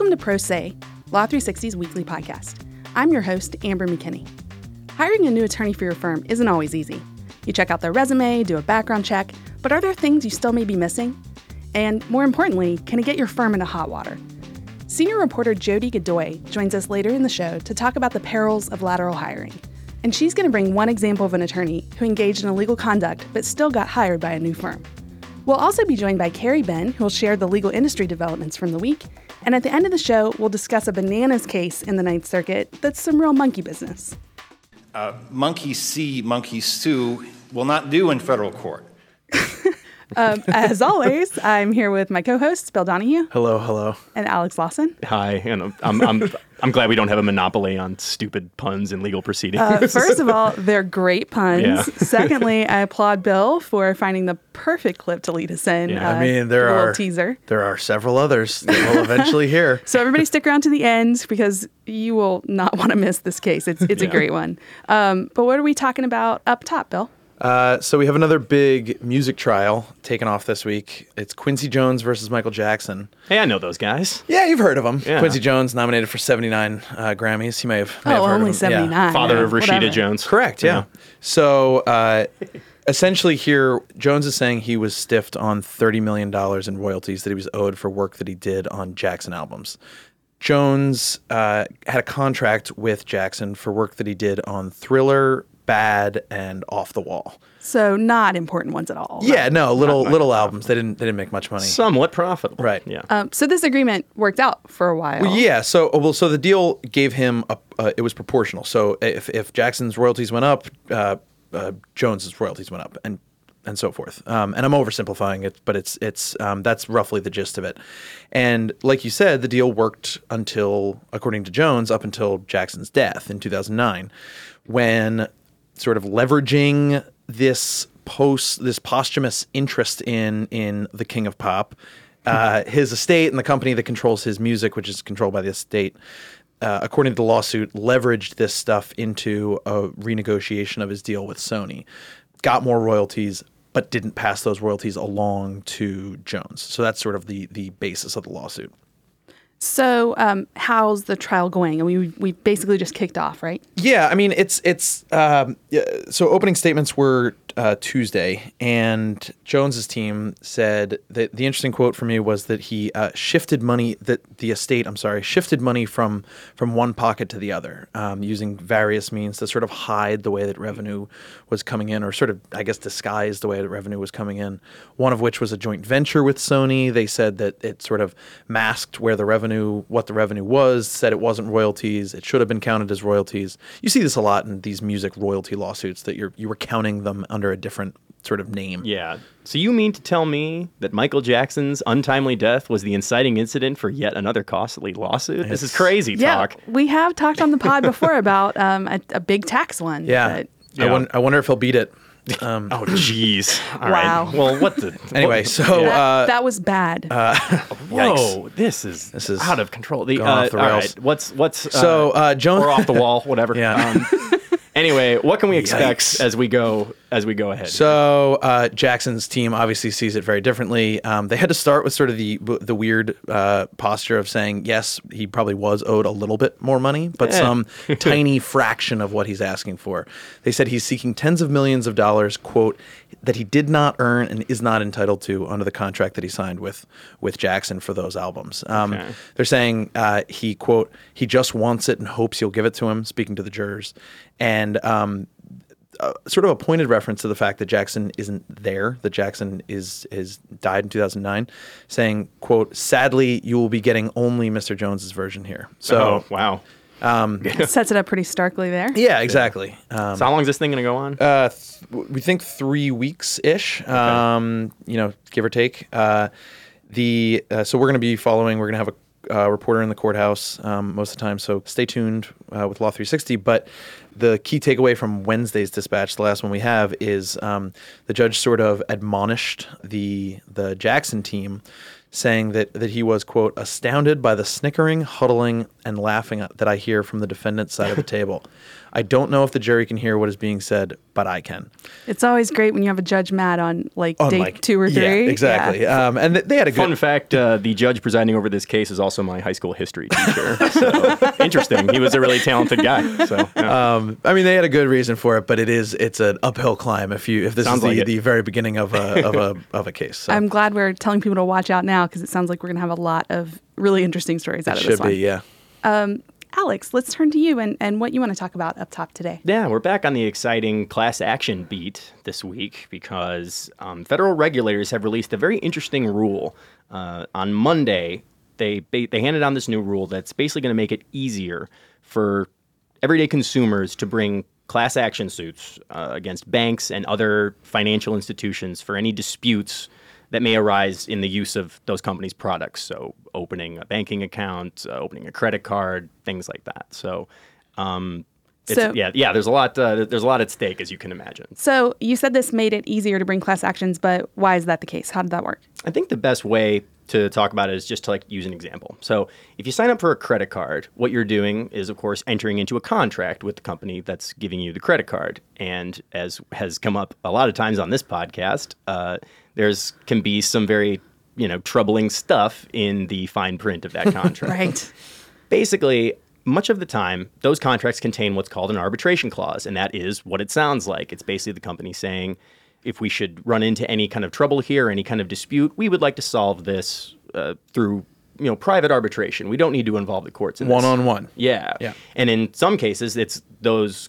Welcome to Pro Se, Law 360's weekly podcast. I'm your host, Amber McKinney. Hiring a new attorney for your firm isn't always easy. You check out their resume, do a background check, but are there things you still may be missing? And more importantly, can it get your firm into hot water? Senior reporter Jody Godoy joins us later in the show to talk about the perils of lateral hiring. And she's going to bring one example of an attorney who engaged in illegal conduct but still got hired by a new firm. We'll also be joined by Carrie Ben, who will share the legal industry developments from the week. And at the end of the show, we'll discuss a bananas case in the Ninth Circuit that's some real monkey business. Uh, monkey see, monkey sue will not do in federal court. Um, as always, I'm here with my co-hosts Bill Donahue Hello, hello. and Alex Lawson. Hi, and I'm I'm, I'm I'm glad we don't have a monopoly on stupid puns in legal proceedings. Uh, first of all, they're great puns. Yeah. Secondly, I applaud Bill for finding the perfect clip to lead us in. Yeah. uh, I mean, there a are teaser. There are several others that we'll eventually hear. So everybody stick around to the end because you will not want to miss this case. It's it's a great one. Um, but what are we talking about up top, Bill? Uh, so we have another big music trial taken off this week. It's Quincy Jones versus Michael Jackson. hey, I know those guys. Yeah, you've heard of them. Yeah. Quincy Jones nominated for 79 uh, Grammys. You may have, may have oh, heard only of him. Yeah. seventy nine. Father of Rashida Jones. Correct, yeah. So uh, essentially, here, Jones is saying he was stiffed on $30 million in royalties that he was owed for work that he did on Jackson albums. Jones uh, had a contract with Jackson for work that he did on Thriller, Bad, and Off the Wall. So not important ones at all. Yeah, no, little little albums. They didn't they didn't make much money. Somewhat profitable. Right. Yeah. Um, so this agreement worked out for a while. Well, yeah. So, well, so the deal gave him a. Uh, it was proportional. So if if Jackson's royalties went up, uh, uh, Jones's royalties went up, and and so forth. Um, and I'm oversimplifying it, but it's it's um, that's roughly the gist of it. And like you said, the deal worked until, according to Jones, up until Jackson's death in 2009, when sort of leveraging this post this posthumous interest in in the king of pop uh, his estate and the company that controls his music which is controlled by the estate uh, according to the lawsuit leveraged this stuff into a renegotiation of his deal with sony. Got more royalties but didn't pass those royalties along to jones. So that's sort of the the basis of the lawsuit So um, how's the trial going? And we we basically just kicked off, right? Yeah, I mean it's it's um, yeah, so opening statements were uh, Tuesday, and Jones's team said that the interesting quote for me was that he uh, shifted money that the estate, I'm sorry, shifted money from from one pocket to the other, um, using various means to sort of hide the way that revenue was coming in, or sort of I guess disguise the way that revenue was coming in. One of which was a joint venture with Sony. They said that it sort of masked where the revenue, what the revenue was, said it wasn't royalties. It should have been counted as royalties. You see this a lot in these music royalty lawsuits that you're you were counting them under a different sort of name. Yeah. So you mean to tell me that Michael Jackson's untimely death was the inciting incident for yet another costly lawsuit? This is It's- crazy talk. Yeah, we have talked on the pod before about um, a, a big tax one. Yeah. that- I, Yeah. won- I wonder if he'll beat it. Um, Oh, jeez. All right. Wow. Well, what the? Anyway, what- so that, uh, that was bad. Whoa, this is This is out of control. The, going uh, off the all rails. right, What's what's uh, So, uh, Jones- or off the wall, whatever. Yeah. Um, anyway, what can we expect Yikes. as we go as we go ahead? So uh, Jackson's team obviously sees it very differently. Um, they had to start with sort of the the weird uh, posture of saying yes, he probably was owed a little bit more money, but Eh. some tiny fraction of what he's asking for. They said he's seeking tens of millions of dollars, quote, that he did not earn and is not entitled to under the contract that he signed with with Jackson for those albums. Um, Okay. They're saying uh, he quote he just wants it and hopes you'll give it to him. Speaking to the jurors, and um, uh, sort of a pointed reference to the fact that Jackson isn't there, that Jackson is has died in 2009, saying, "quote Sadly, you will be getting only Mr. Jones's version here." So, oh, wow. Sets it up pretty starkly there. yeah, exactly. Um, So how long is this thing going to go on? uh, th- we think three weeks ish, um, you know, give or take. Uh, the uh, so we're going to be following. We're going to have a uh, reporter in the courthouse um, most of the time. So stay tuned uh, with Law 360. But the key takeaway from Wednesday's dispatch, the last one we have, is um, the judge sort of admonished the the Jackson team. Saying that, that he was, quote, astounded by the snickering, huddling, and laughing that I hear from the defendant's side of the table. I don't know if the jury can hear what is being said but I can. It's always great when you have a judge mad on like On, day like- two or three. Yeah, exactly. Yeah. Um, and th- they had a good Fun fact: uh, the judge presiding over this case is also my high school history teacher. So interesting. He was a really talented guy. So yeah. Um, I mean, they had a good reason for it, but it is it's an uphill climb if you if this Sounds is the, like it. the very beginning of a of a of a case. So I'm glad we're telling people to watch out now because it sounds like we're going to have a lot of really interesting stories out it of this should one. be, yeah. Alex, let's turn to you and, and what you want to talk about up top today. Yeah, we're back on the exciting class action beat this week because um, federal regulators have released a very interesting rule. Uh, on Monday, they, they handed down this new rule that's basically going to make it easier for everyday consumers to bring class action suits uh, against banks and other financial institutions for any disputes that may arise in the use of those companies' products. So, opening a banking account, uh, opening a credit card, things like that. So, um, it's, So- yeah, yeah. There's a lot. Uh, there's a lot at stake, as you can imagine. So you said this made it easier to bring class actions, but why is that the case? How did that work? I think the best way to talk about is just to like use an example. So if you sign up for a credit card, what you're doing is of course entering into a contract with the company that's giving you the credit card. And as has come up a lot of times on this podcast, uh, there's can be some very you know troubling stuff in the fine print of that contract. Right. basically, much of the time, those contracts contain what's called an arbitration clause, and that is what it sounds like. It's basically the company saying, if we should run into any kind of trouble here, any kind of dispute, we would like to solve this uh, through you know private arbitration. We don't need to involve the courts in this. One on one. Yeah. Yeah. And in some cases, it's those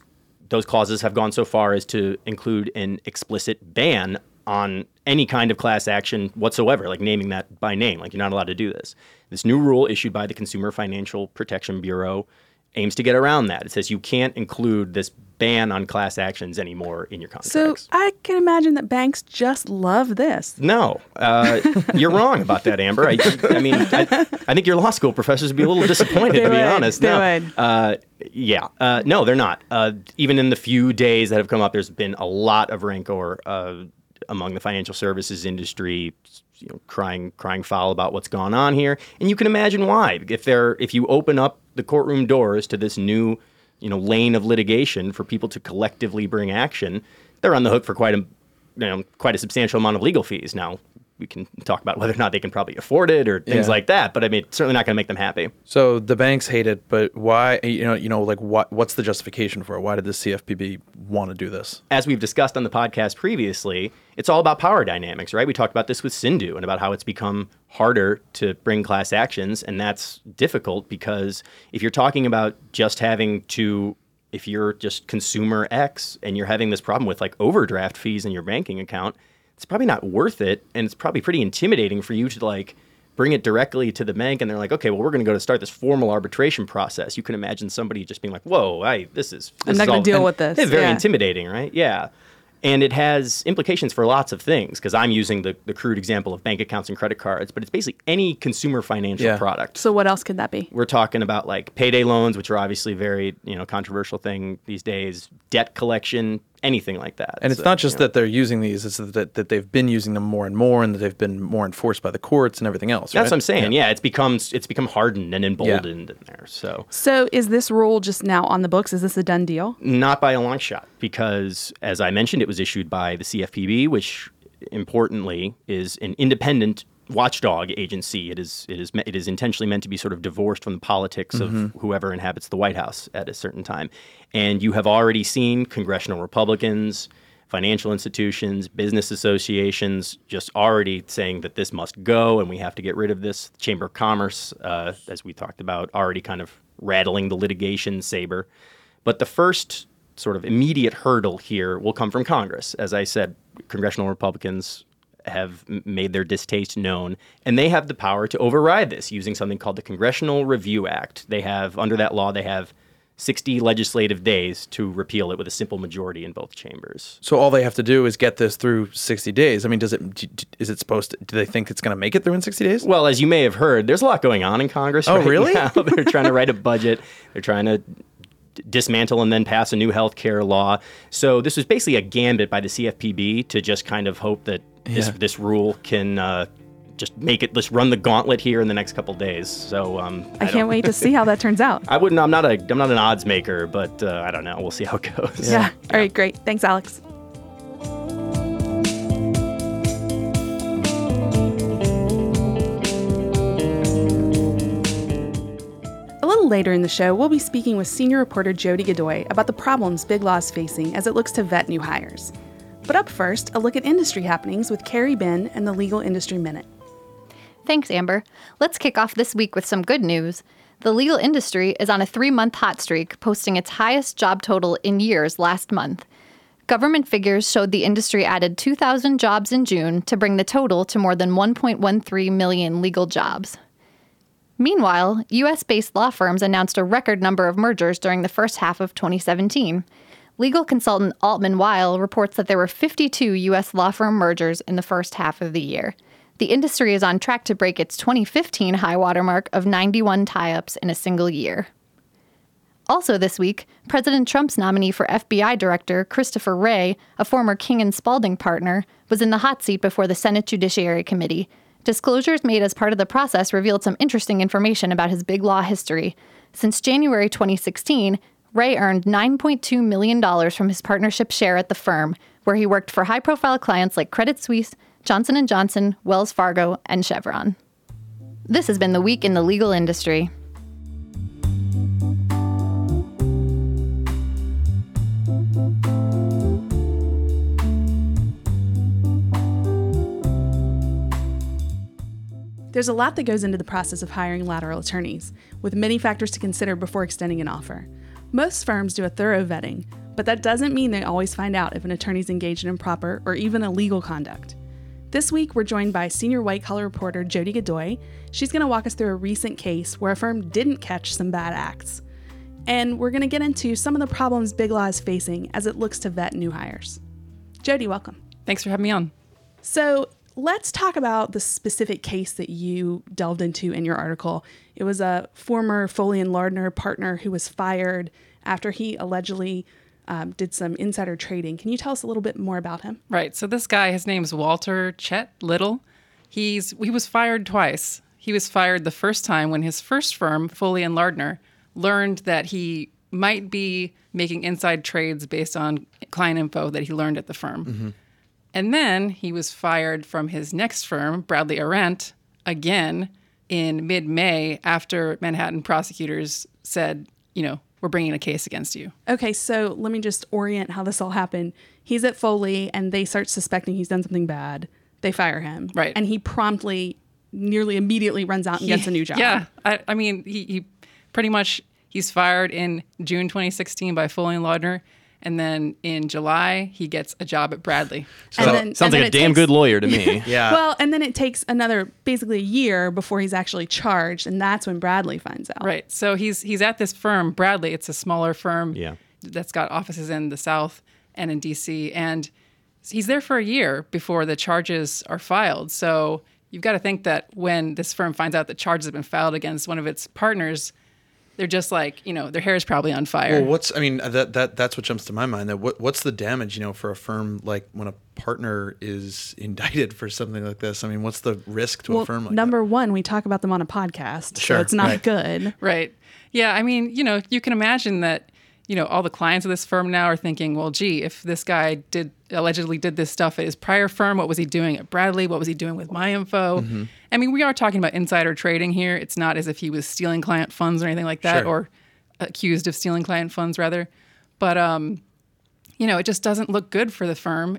those clauses have gone so far as to include an explicit ban on any kind of class action whatsoever, like naming that by name. Like you're not allowed to do this. This new rule issued by the Consumer Financial Protection Bureau aims to get around that. It says you can't include this ban on class actions anymore in your contracts. So. I can imagine that banks just love this. No, uh, you're wrong about that, Amber. I, I mean, I, I think your law school professors would be a little disappointed, to be would. honest. They no, would. Uh, yeah, uh, no, they're not. Uh, even in the few days that have come up, there's been a lot of rancor uh, among the financial services industry, you know, crying, crying foul about what's gone on here, and you can imagine why. If they're, if you open up the courtroom doors to this new, you know, lane of litigation for people to collectively bring action, they're on the hook for quite a you know, quite a substantial amount of legal fees. Now, we can talk about whether or not they can probably afford it or things Yeah. like that, but I mean, it's certainly not going to make them happy. So the banks hate it, but why? You know, you know, like what? What's the justification for it? Why did the CFPB want to do this? As we've discussed on the podcast previously, it's all about power dynamics, right? We talked about this with Sindhu and about how it's become harder to bring class actions, and that's difficult because if you're talking about just having to if you're just consumer X and you're having this problem with like overdraft fees in your banking account, it's probably not worth it. And it's probably pretty intimidating for you to like bring it directly to the bank and they're like, okay, well, we're going to go to start this formal arbitration process. You can imagine somebody just being like, whoa, I, this is, this I'm not gonna deal and with this. It's very Yeah. intimidating, right? Yeah. And it has implications for lots of things because I'm using the, the crude example of bank accounts and credit cards, but it's basically any consumer financial Yeah. product So what else could that be? we're talking about like payday loans, which are obviously very you know controversial thing these days. Debt collection, anything like that. And it's not just you know. that they're using these; it's that, that they've been using them more and more, and that they've been more enforced by the courts and everything else. That's right? what I'm saying. Yeah. it's become it's become hardened and emboldened in there. So So is this rule just now on the books? Is this a done deal? not by a long shot, because as I mentioned, it was issued by the CFPB, which importantly is an independent watchdog agency. It is it is it is intentionally meant to be sort of divorced from the politics of whoever inhabits the White House at a certain time. And you have already seen congressional Republicans, financial institutions, business associations just already saying that this must go and we have to get rid of this. Chamber of Commerce, uh, as we talked about, already kind of rattling the litigation saber. But the first sort of immediate hurdle here will come from Congress. As I said, congressional Republicans have made their distaste known, and they have the power to override this using something called the Congressional Review Act. They have, under that law, they have 60 legislative days to repeal it with a simple majority in both chambers. So all they have to do is get this through 60 days. I mean, does it? Is it supposed to? Do they think it's going to make it through in 60 days? Well, as you may have heard, there's a lot going on in Congress. Oh, right really? Now. They're trying to write a budget. They're trying to dismantle and then pass a new health care law. So this was basically a gambit by the CFPB to just kind of hope that this yeah. this rule can uh, just make it. Let's run the gauntlet here in the next couple days. So um, I, I can't wait to see how that turns out. I wouldn't. I'm not a. I'm not an odds maker, but uh, I don't know. We'll see how it goes. Yeah. yeah. All right. Great. Thanks, Alex. A little later in the show, we'll be speaking with senior reporter Jody Godoy about the problems Big Law is facing as it looks to vet new hires. But up first, a look at industry happenings with Carrie Ben and the Legal Industry Minute. Thanks, Amber. Let's kick off this week with some good news. The legal industry is on a three month hot streak, posting its highest job total in years last month. Government figures showed the industry added 2,000 jobs in June to bring the total to more than 1.13 million legal jobs. Meanwhile, US based law firms announced a record number of mergers during the first half of 2017. Legal consultant Altman Weil reports that there were 52 US law firm mergers in the first half of the year. The industry is on track to break its 2015 high watermark of 91 tie ups in a single year. Also, this week, President Trump's nominee for FBI Director, Christopher Wray, a former King and Spalding partner, was in the hot seat before the Senate Judiciary Committee. Disclosures made as part of the process revealed some interesting information about his big law history. Since January 2016, Wray earned $9.2 million from his partnership share at the firm, where he worked for high-profile clients like Credit Suisse, Johnson & Johnson, Wells Fargo, and Chevron. This has been the week in the legal industry. There's a lot that goes into the process of hiring lateral attorneys, with many factors to consider before extending an offer. Most firms do a thorough vetting, but that doesn't mean they always find out if an attorney's engaged in improper or even illegal conduct. This week, we're joined by senior white collar reporter Jody Godoy. She's going to walk us through a recent case where a firm didn't catch some bad acts. And we're going to get into some of the problems Big Law is facing as it looks to vet new hires. Jody, welcome. Thanks for having me on. So, let's talk about the specific case that you delved into in your article. It was a former Foley and Lardner partner who was fired after he allegedly um, did some insider trading. Can you tell us a little bit more about him? Right. So this guy, his name's Walter Chet Little. He's he was fired twice. He was fired the first time when his first firm, Foley and Lardner, learned that he might be making inside trades based on client info that he learned at the firm. Mm-hmm. And then he was fired from his next firm, Bradley Arant, again in mid May after Manhattan prosecutors said, you know, we're bringing a case against you. Okay, so let me just orient how this all happened. He's at Foley and they start suspecting he's done something bad. They fire him. Right. And he promptly, nearly immediately runs out and gets a new job. Yeah. I, I mean, he, he pretty much, he's fired in June 2016 by Foley and Lardner and then in July he gets a job at Bradley. So then, sounds like a damn takes, good lawyer to me. yeah. Well, and then it takes another basically a year before he's actually charged, and that's when Bradley finds out. Right. So he's he's at this firm, Bradley. It's a smaller firm. Yeah. That's got offices in the South and in D.C. and he's there for a year before the charges are filed. So you've got to think that when this firm finds out that charges have been filed against one of its partners they're just like you know their hair is probably on fire. Well, what's I mean that that that's what jumps to my mind. That what what's the damage you know for a firm like when a partner is indicted for something like this? I mean, what's the risk to well, a firm like number that? one, we talk about them on a podcast, sure, so it's not right. good. Right. Yeah. I mean, you know, you can imagine that you know, all the clients of this firm now are thinking, well, gee, if this guy did allegedly did this stuff at his prior firm, what was he doing at Bradley? What was he doing with my info? Mm-hmm. I mean, we are talking about insider trading here. It's not as if he was stealing client funds or anything like that, sure. or accused of stealing client funds rather. But um, you know, it just doesn't look good for the firm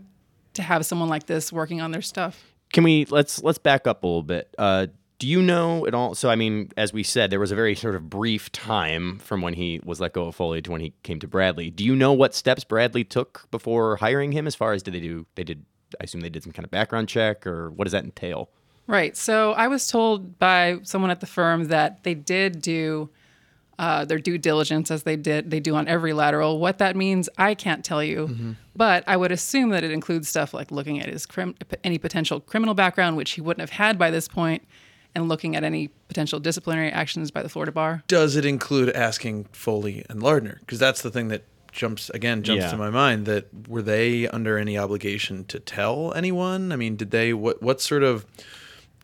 to have someone like this working on their stuff. Can we let's let's back up a little bit? Uh, do you know at all? So, I mean, as we said, there was a very sort of brief time from when he was let go of Foley to when he came to Bradley. Do you know what steps Bradley took before hiring him? As far as did they do? They did. I assume they did some kind of background check, or what does that entail? Right. So I was told by someone at the firm that they did do uh, their due diligence as they did they do on every lateral. What that means, I can't tell you, mm-hmm. but I would assume that it includes stuff like looking at his crim- any potential criminal background, which he wouldn't have had by this point, and looking at any potential disciplinary actions by the Florida bar. Does it include asking Foley and Lardner? Because that's the thing that jumps again jumps Yeah. to my mind. That were they under any obligation to tell anyone? I mean, did they? What what sort of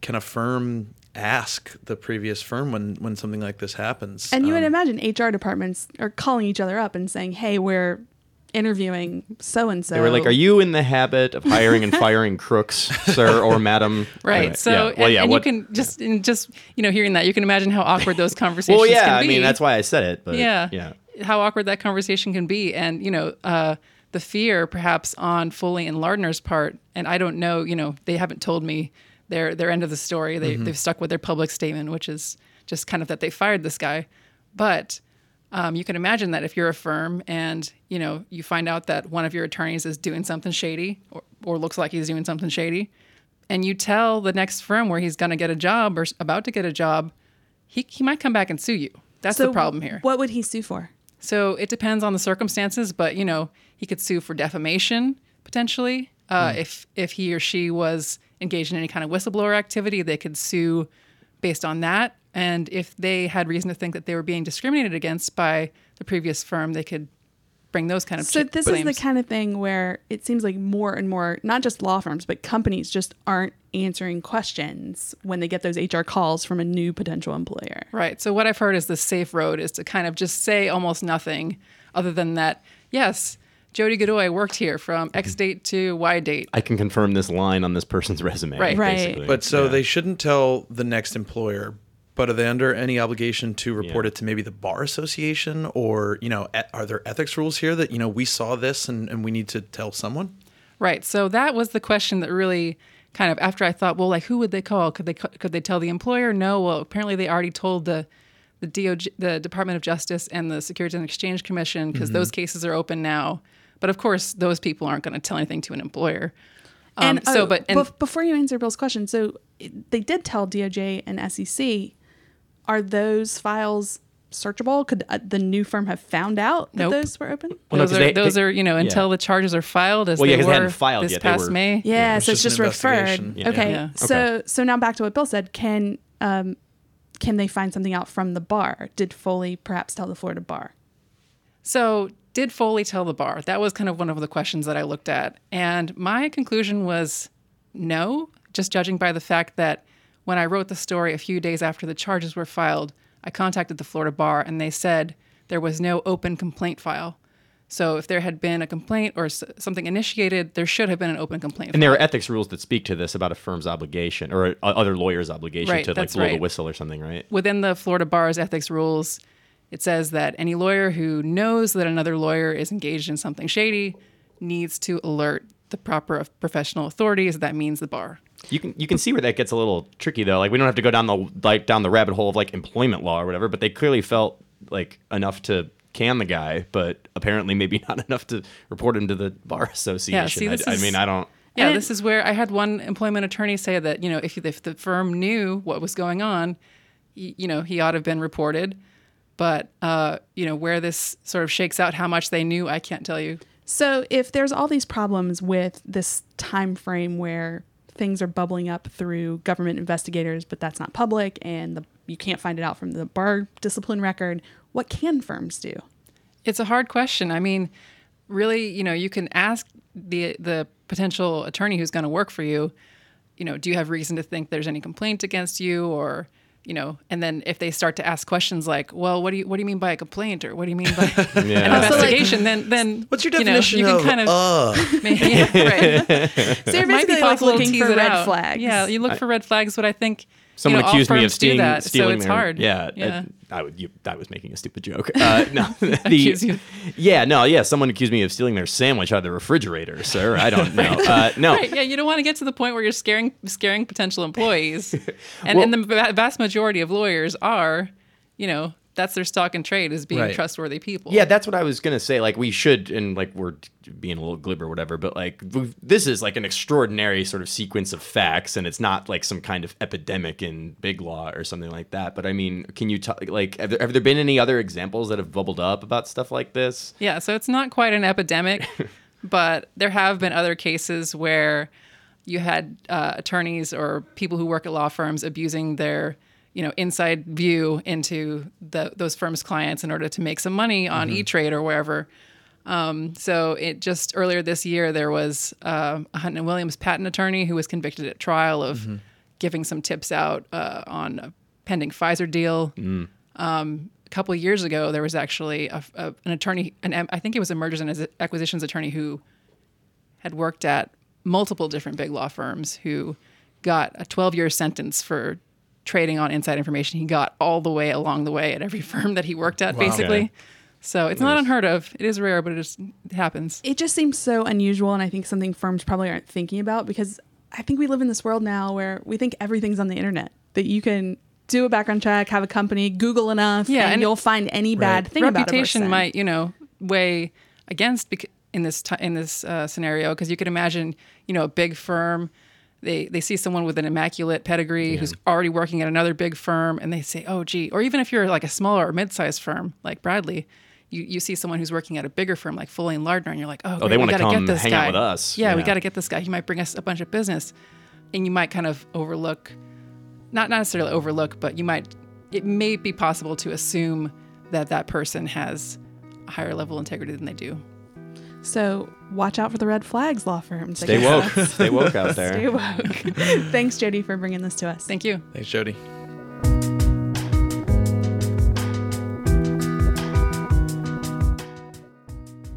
can a firm ask the previous firm when when something like this happens? And you would Um, imagine HR departments are calling each other up and saying, "Hey, we're interviewing so and so. They were like, "Are you in the habit of hiring and firing crooks, sir or madam?" Right. Anyway, So, yeah. and, well, yeah, and what- you can just, and just you know, hearing that, you can imagine how awkward those conversations Well, yeah. can I mean, that's why I said it. But yeah, yeah. how awkward that conversation can be, and you know, uh, the fear perhaps on Foley and Lardner's part, and I don't know, you know, they haven't told me their their end of the story. They they've stuck with their public statement, which is just kind of that they fired this guy, but. Um, you can imagine that if you're a firm and you know you find out that one of your attorneys is doing something shady or, or looks like he's doing something shady, and you tell the next firm where he's going to get a job or about to get a job, he, he might come back and sue you. That's so the problem here. What would he sue for? So it depends on the circumstances, but you know he could sue for defamation potentially. Uh, If if he or she was engaged in any kind of whistleblower activity, they could sue based on that. And if they had reason to think that they were being discriminated against by the previous firm, they could bring those kind of So ch- this is the kind of thing where it seems like more and more, not just law firms, but companies just aren't answering questions when they get those HR calls from a new potential employer. Right. So what I've heard is the safe road is to kind of just say almost nothing other than that, yes, Jody Godoy worked here from X mm-hmm. date to Y date. I can confirm this line on this person's resume. Right. Right. basically. But so Yeah. they shouldn't tell the next employer. But are they under any obligation to report Yeah. it to maybe the bar association, or you know, are there ethics rules here that you know we saw this and, and we need to tell someone? Right. So that was the question that really kind of after I thought, well, like who would they call? Could they could they tell the employer? No. Well, apparently they already told the the DOJ, the Department of Justice and the Securities and Exchange Commission because those cases are open now. But of course, those people aren't going to tell anything to an employer. Um, so, oh, but and, before you answer Bill's question, so they did tell DOJ and SEC. Are those files searchable? Could uh, the new firm have found out that Nope. those were open? Well, no, are they- those they- are you know until yeah. the charges are filed as Well, yeah, they 'cause they were hadn't filed this yet. They past were- May. Yeah, it's so it's just just referred. Yeah. Okay, Yeah. so so now back to what Bill said. Can um, can they find something out from the bar? Did Foley perhaps tell the Florida bar? So, did Foley tell the bar? That was kind of one of the questions that I looked at. And my conclusion was no, just judging by the fact that when I wrote the story a few days after the charges were filed, I contacted the Florida bar and they said there was no open complaint file. So, if there had been a complaint or s- something initiated, there should have been an open complaint And there file. are ethics rules that speak to this about a firm's obligation or a, other lawyer's obligation Right, to like blow the whistle or something, right? within the Florida bar's ethics rules, it says that any lawyer who knows that another lawyer is engaged in something shady needs to alert the proper professional authorities. That means the bar. You can you can see where that gets a little tricky though. Like we don't have to go down the like down the rabbit hole of like employment law or whatever, but they clearly felt like enough to can the guy, but apparently maybe not enough to report him to the bar association. Yeah, see, I, this I mean, I don't. Yeah, And- this is where I had one employment attorney say that you know if if the firm knew what was going on, he, you know he ought to have been reported. But uh, you know where this sort of shakes out, how much they knew, I can't tell you. So if there's all these problems with this time frame where things are bubbling up through government investigators, but that's not public, and the, you can't find it out from the bar discipline record, what can firms do? It's a hard question. I mean, really, you know, you can ask the the potential attorney who's going to work for you, you know, do you have reason to think there's any complaint against you or you know, and then if they start to ask questions like, "Well, what do you what do you mean by a complaint?" or "What do you mean by an Yeah. investigation?" then then What's your definition you know, you can of kind of uh? yeah, right. So you're It basically like possible to looking for red out. flags. Yeah, you look for red flags, but I think Someone you know, accused me of stealing, that, stealing so it's their- hard. Yeah, yeah. I, I would. You, I was making a stupid joke. Uh, no, the, yeah, no, yeah. Someone accused me of stealing their sandwich out of the refrigerator, sir. I don't know. Uh, no, Right, yeah, you don't want to get to the point where you're scaring scaring potential employees, and, and the vast majority of lawyers are, you know, that's their stock and trade is being Right. trustworthy people. Yeah, that's what I was gonna say. Like we should, and like we're being a little glib or whatever, but like we've- this is like an extraordinary sort of sequence of facts, and it's not like some kind of epidemic in big law or something like that. But I mean, can you talk? Like, have there, have there been any other examples that have bubbled up about stuff like this? Yeah, so it's not quite an epidemic, but there have been other cases where you had uh, attorneys or people who work at law firms abusing their you know inside view into the, those firms' clients in order to make some money on E Trade or wherever. Um, so it just earlier this year there was uh, a Hunton and Williams patent attorney who was convicted at trial of giving some tips out uh, on a pending Pfizer deal. A couple of years ago, there was actually a, a, an attorney, an, I think it was a mergers and acquisitions attorney who had worked at multiple different big law firms who got a 12 year sentence for trading on inside information. He got all the way along the way at every firm that he worked at, basically. Okay. So it's not unheard of. It is rare, but it, is, it happens. It just seems so unusual, and I think something firms probably aren't thinking about because I think we live in this world now where we think everything's on the internet. That you can do a background check, have a company, Google enough, Yeah, and, and you'll find any bad Right. thing about a reputation might you know weigh against bec- in this ti in this uh, scenario because you could imagine you know a big firm they they see someone with an immaculate pedigree who's already working at another big firm and they say oh gee or even if you're like a smaller or mid-sized firm like Bradley you, you see someone who's working at a bigger firm like Foley and Lardner and you're like oh, oh they great, we wanna gotta come get this hang out guy with us. yeah, we got to get this guy he might bring us a bunch of business and you might kind of overlook not not necessarily overlook, but you might it may be possible to assume that that person has a higher level integrity than they do. So watch out for the red flags, law firms. I Stay woke. that's- Stay woke out there. Stay woke. Thanks, Jody, for bringing this to us. Thank you. Thanks, Jody.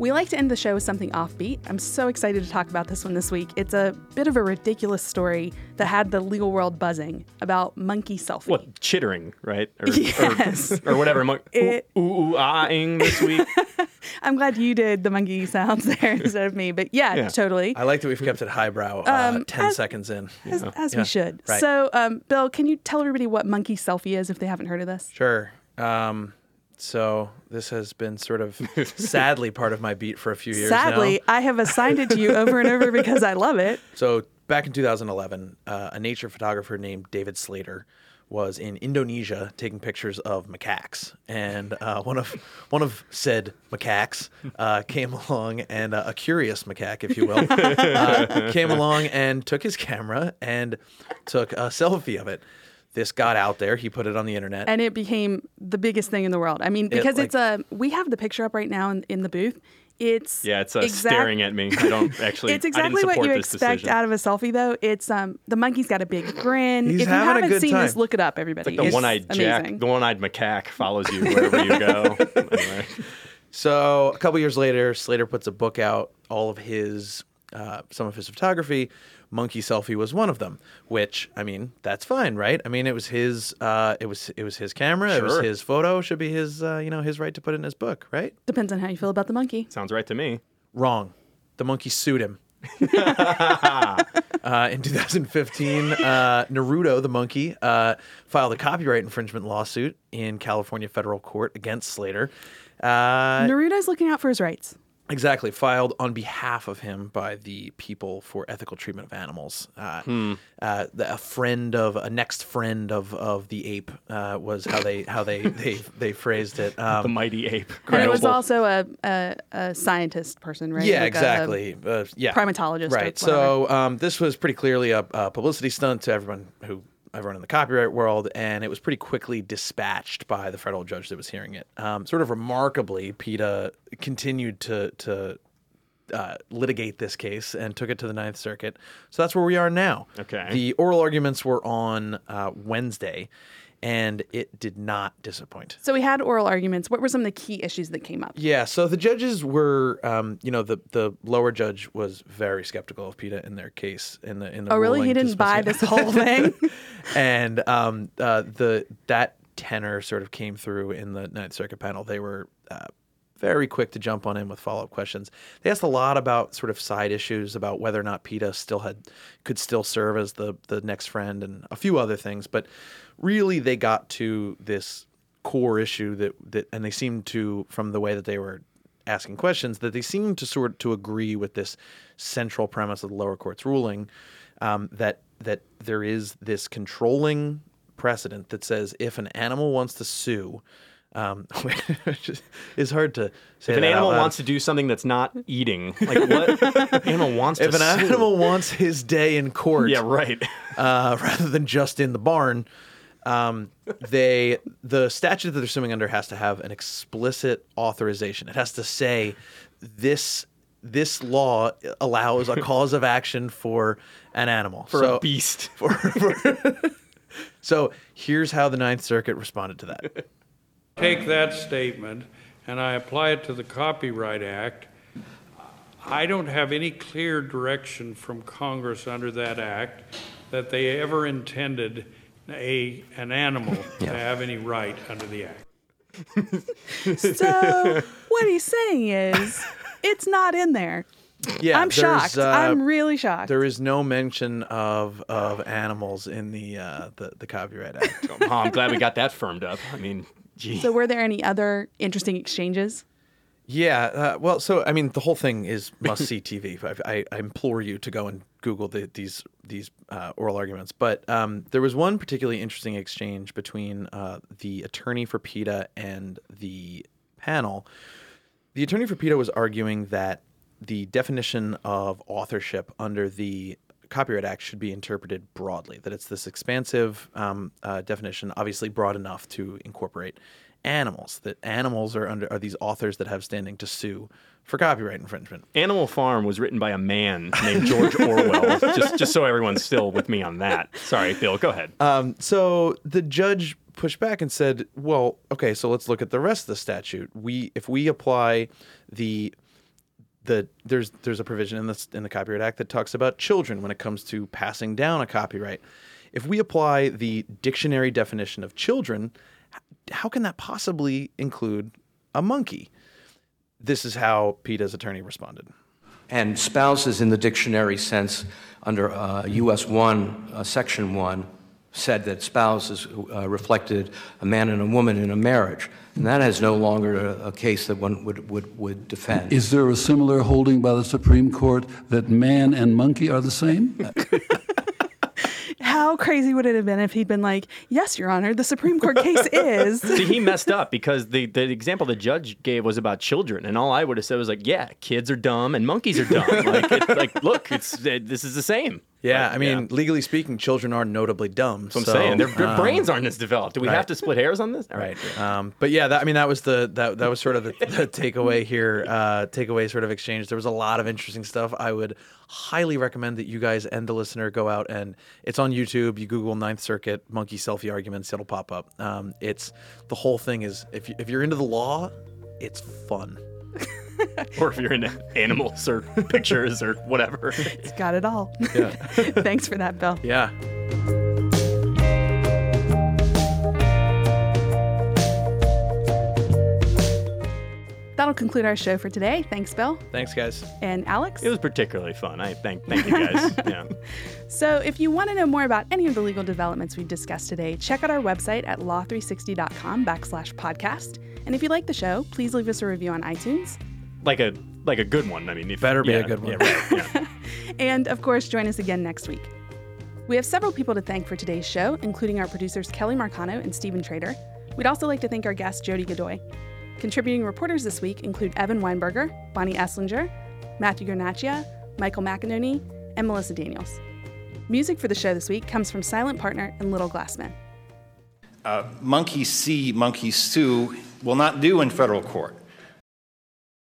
We like to end the show with something offbeat. I'm so excited to talk about this one this week. It's a bit of a ridiculous story that had the legal world buzzing about monkey selfie. What chittering, right? Or, Yes. or, or whatever. Mo- It- ooh, ooh, ooh, ah-ing this week. I'm glad you did the monkey sounds there instead of me, but yeah, Yeah. totally. I like that we've kept it highbrow. Uh, Um, Ten as- seconds in. As, as Yeah. we should. Right. So, um, Bill, can you tell everybody what monkey selfie is if they haven't heard of this? Sure. Um, so this has been sort of sadly part of my beat for a few years now. Sadly, I have assigned it to you over and over because I love it. So back in 2011, uh, a nature photographer named David Slater was in Indonesia taking pictures of macaques, and uh, one of one of said macaques uh, came along, and uh, a curious macaque, if you will, uh, came along and took his camera and took a selfie of it. This got out there. He put it on the internet. and it became the biggest thing in the world. I mean, because like- it's a we have the picture up right now in, in the booth. It's Yeah, it's uh, exact- staring at me. I don't actually. It's I exactly didn't what you expect decision. out of a selfie, though. It's um the monkey's got a big grin. He's if you having a haven't good seen this, look it up, everybody. The one-eyed jack, the one-eyed macaque follows you wherever you go. Anyway. So a couple years later, Slater puts a book out, all of his, uh, some of his photography. Monkey selfie was one of them. Which I mean, that's fine, right? I mean, it was his, uh, it was it was his camera, it was Sure. his photo, should be his, uh, you know, his right to put it in his book, right? Depends on how you feel about the monkey. Sounds right to me. Wrong. The monkey sued him. uh, in 2015, uh, Naruto, the monkey, uh, filed a copyright infringement lawsuit in California federal court against Slater. Uh, Naruto's looking out for his rights. Exactly, filed on behalf of him by the People for Ethical Treatment of Animals. Uh, uh, the, a friend of a next friend of, of the ape uh, was how they how they they, they phrased it. The Um, mighty ape. And it was also a, a, a scientist person, right? yeah, Like a- exactly. uh, yeah, primatologist or Right. So um, this was pretty clearly a, a publicity stunt to everyone who everyone in the copyright world, and it was pretty quickly dispatched by the federal judge that was hearing it. Um, sort of remarkably, PETA continued to to uh, litigate this case and took it to the Ninth Circuit. So that's where we are now. Okay. The oral arguments were on uh, Wednesday, and it did not disappoint. So we had oral arguments. What were some of the key issues that came up? Yeah, so the judges were, um, you know, the the lower judge was very skeptical of PETA in their case in the in the. Oh, really? He didn't buy this whole thing? and um, uh, the that tenor sort of came through in the Ninth Circuit panel. They were uh, very quick to jump on in with follow up questions. They asked a lot about sort of side issues about whether or not PETA still had could still serve as the the next friend and a few other things, but really they got to this core issue that that and they seemed to from the way that they were asking questions that they seemed to sort to agree with this central premise of the lower court's ruling um, that that there is this controlling precedent that says if an animal wants to sue, um, is hard to say. If an animal wants to do something that's not eating, like what animal wants if to an sue? animal wants his day in court, Yeah, right. uh, rather than just in the barn, um, they the statute that they're suing under has to have an explicit authorization. It has to say this this law allows a cause of action for an animal For so, a beast. for- for- so here's how the Ninth Circuit responded to that. Take that statement and I apply it to the Copyright Act. I don't have any clear direction from Congress under that act that they ever intended a, an animal to have any right under the act. So what he's saying is, it's not in there. Yeah, I'm there's, shocked. uh, I'm really shocked. There is no mention of of animals in the uh, the, the Copyright Act. Oh, I'm glad we got that firmed up. I mean, gee. so were there any other interesting exchanges? Yeah, uh, well, so I mean, the whole thing is must see TV. I, I, I implore you to go and Google the, these these uh, oral arguments. But um, there was one particularly interesting exchange between uh, the attorney for PETA and the panel. The attorney for PETA was arguing that the definition of authorship under the Copyright Act should be interpreted broadly, that it's this expansive um, uh, definition, obviously broad enough to incorporate animals, that animals are under are these authors that have standing to sue for copyright infringement. Animal Farm was written by a man named George Orwell. just, just so everyone's still with me on that. Sorry, Bill. Go ahead. Um, so the judge pushed back and said, "Well, okay, so let's look at the rest of the statute. We if we apply the the there's there's a provision in this in the Copyright Act that talks about children when it comes to passing down a copyright. If we apply the dictionary definition of children, how can that possibly include a monkey?" This is how PETA's attorney responded. And spouses in the dictionary sense, under uh, US 1, uh, Section 1, said that spouses uh, reflected a man and a woman in a marriage. And that is no longer a, a case that one would, would, would defend. Is there a similar holding by the Supreme Court that man and monkey are the same? How crazy would it have been if he'd been like, "Yes, Your Honor, the Supreme Court case is." See, he messed up because the, the example the judge gave was about children, and all I would have said was like, "Yeah, kids are dumb and monkeys are dumb. like, it, like, look, it's uh, this is the same." Yeah, I mean, legally speaking, children are notably dumb. That's what I'm so, saying their, their um, brains aren't as developed. Do we right. have to split hairs on this? All Right. Um, but yeah, that, I mean, that was the that, that was sort of the, the takeaway here. Uh, takeaway sort of exchange. There was a lot of interesting stuff. I would highly recommend that you guys and the listener go out and it's on YouTube. You Google Ninth Circuit monkey selfie arguments, it'll pop up. Um, it's the whole thing is if you, if you're into the law, it's fun. or if you're into animals or pictures or whatever. It's got it all. Yeah. Thanks for that, Bill. Yeah. That'll conclude our show for today. Thanks, Bill Thanks, guys. and Alex. It was particularly fun. I thank thank you guys. yeah. So, if you want to know more about any of the legal developments we've discussed today, check out our website at law360.com backslash podcast. And if you like the show, please leave us a review on iTunes. Like a like a good one. I mean, if, Better be a good one. Yeah, right, yeah. And of course, join us again next week. We have several people to thank for today's show, including our producers Kelly Marcano and Stephen Trader. We'd also like to thank our guest Jody Godoy. Contributing reporters this week include Evan Weinberger, Bonnie Esslinger, Matthew Guarnaccia, Michael McInerney, and Melissa Daniels. Music for the show this week comes from Silent Partner and Little Glassman. Uh, monkey see, monkey sue will not do in federal court.